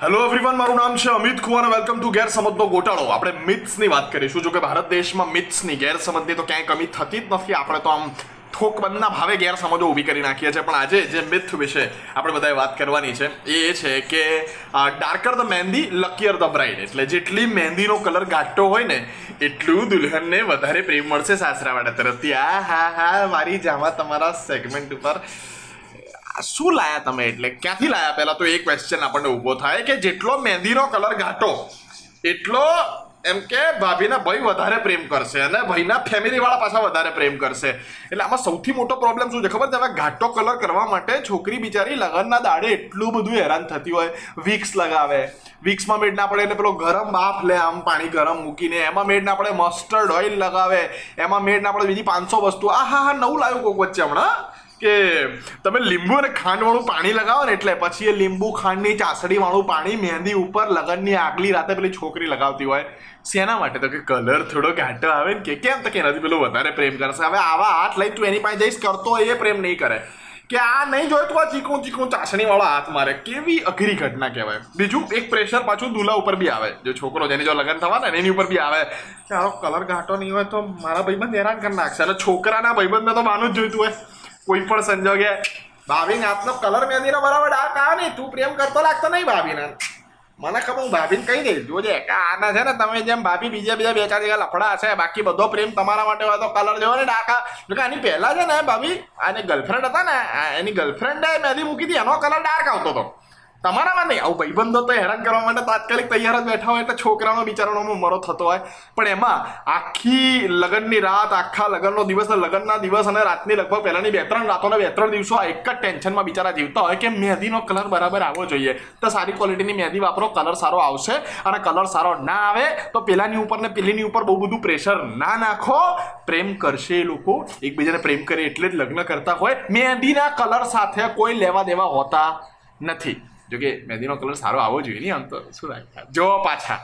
Hello everyone મારું નામ છે અમિત કુમાર વેલકમ ટુ ગેરસમજનો ગોટાળો. આપણે મિથ્સની વાત કરીશું. જો કે ભારત દેશમાં મિથ્સની ગેરસમજની તો ક્યાંય કમી થતી જ નથી. આપણે તો આમ ઠોકબંધના ભાવે ગેરસમજો ઊભી કરી નાખીએ છીએ. પણ આજે જે મિથ વિશે આપણે બધાએ વાત કરવાની છે, એ છે કે darker the mehndi luckier the bride એટલે જેટલી મહેંદીનો કલર ઘાટો હોય ને, એટલું દુલ્હનને વધારે પ્રેમ મળશે સાસરાવાળા તરફથી. આ હા હા, મારી જામા તમારા સેગમેન્ટ ઉપર. શું લાયા તમે એટલે? ક્યાંથી લાયા? પહેલા તો એ ક્વેશ્ચન આપણને ઊભો થાય કે જેટલો મહેંદીનો કલર ઘાટો, એટલો એમ કે ભાભીના ભાઈ વધારે પ્રેમ કરશે અને ભાઈના ફેમિલીવાળા પાછા વધારે પ્રેમ કરશે. એટલે આમાં સૌથી મોટો પ્રોબ્લેમ શું છે? ખબર છે? ઘાટો કલર કરવા માટે છોકરી બિચારી લગનના દાડે એટલું બધું હેરાન થતી હોય. વિક્સ લગાવે. વિક્સમાં મેડ ના પડે એટલે પેલો ગરમ બાફ લે આમ પાણી ગરમ મૂકીને. એમાં મેડ ના પડે મસ્ટર્ડ ઓઇલ લગાવે. એમાં મેડ ના પડે બીજી પાંચસો વસ્તુ. આ હા હા નવું લાવ્યું કોક વચ્ચે હમણાં. કે તમે લીંબુ અને ખાંડવાળું પાણી લગાવો ને એટલે પછી એ લીંબુ, ખાંડની ચાસડી વાળું પાણી મહેંદી ઉપર લગનની આગલી રાતે પેલી છોકરી લગાવતી હોય. શેના માટે? તો કે કલર થોડો ઘાટો આવે ને કે કેમ? તો કે એનાથી પેલું વધારે પ્રેમ કરશે હવે આવા હાથ લઈ તું એની પાસે જઈશ, કરતો હોય એ પ્રેમ નહીં કરે. કે આ નહીં જોયું તો આ ચીકણું ચીકણું ચાસણી વાળો હાથ મારે. કેવી અઘરી ઘટના કહેવાય. બીજું એક પ્રેશર પાછું દુલા ઉપર બી આવે. જો છોકરો, જેની જો લગ્ન થવા ને, એની ઉપર બી આવે. કે આનો કલર ઘાટો નહીં હોય તો મારા ભાઈબંધ હેરાન કરી નાખશે. અને છોકરાના ભાઈબંધને તો માનું જ જોઈતું હોય. કોઈ પણ સંજોગે. ભાભીને હાથનો કલર મહેંદીનો બરાબર. ડાર્ક આવે ને તું પ્રેમ કરતો લાગતો નહીં ભાભીને. મને ખબર, હું ભાભીને કહી દઈશ. જોજે, કે આના છે ને તમે જેમ ભાભી બીજા બીજા બે ચાર જગ્યા લફડા છે બાકી બધો પ્રેમ તમારા માટે હોય તો કલર જોવો ને ડાકા કે આની પહેલા છે ને ભાભી, આની ગર્લફ્રેન્ડ હતા ને એની ગર્લફ્રેન્ડે મહેંદી મૂકી હતી, એનો કલર ડાર્ક આવતો હતો. તમારામાં નહીં આવું ભાઈબંધો તો હેરાન કરવા માટે તાત્કાલિક તૈયાર જ બેઠા હોય એટલે છોકરાનો બિચારાનો મરો થતો હોય. પણ એમાં આખી લગ્નની રાત, આખા લગ્નનો દિવસ લગ્નના દિવસ અને રાતની લગભગ પહેલાની બે ત્રણ રાતોને બે ત્રણ દિવસો એક જ ટેન્શનમાં બિચારા જીવતા હોય કે મહેંદીનો કલર બરાબર આવવો જોઈએ. તો સારી ક્વોલિટીની મહેંદી વાપરો, કલર સારો આવશે અને કલર સારો ના આવે તો પેલાની ઉપર ને પેલીની ઉપર બહુ બધું પ્રેશર ના નાખો. પ્રેમ કરશે એ લોકો. એકબીજાને પ્રેમ કરે એટલે જ લગ્ન કરતા હોય. મહેંદીના કલર સાથે કોઈ લેવા દેવા હોતા નથી. જો કે મહેંદીનો કલર સારો આવવો જોઈએ નહીં આમ તો શું રાખતા જો પાછા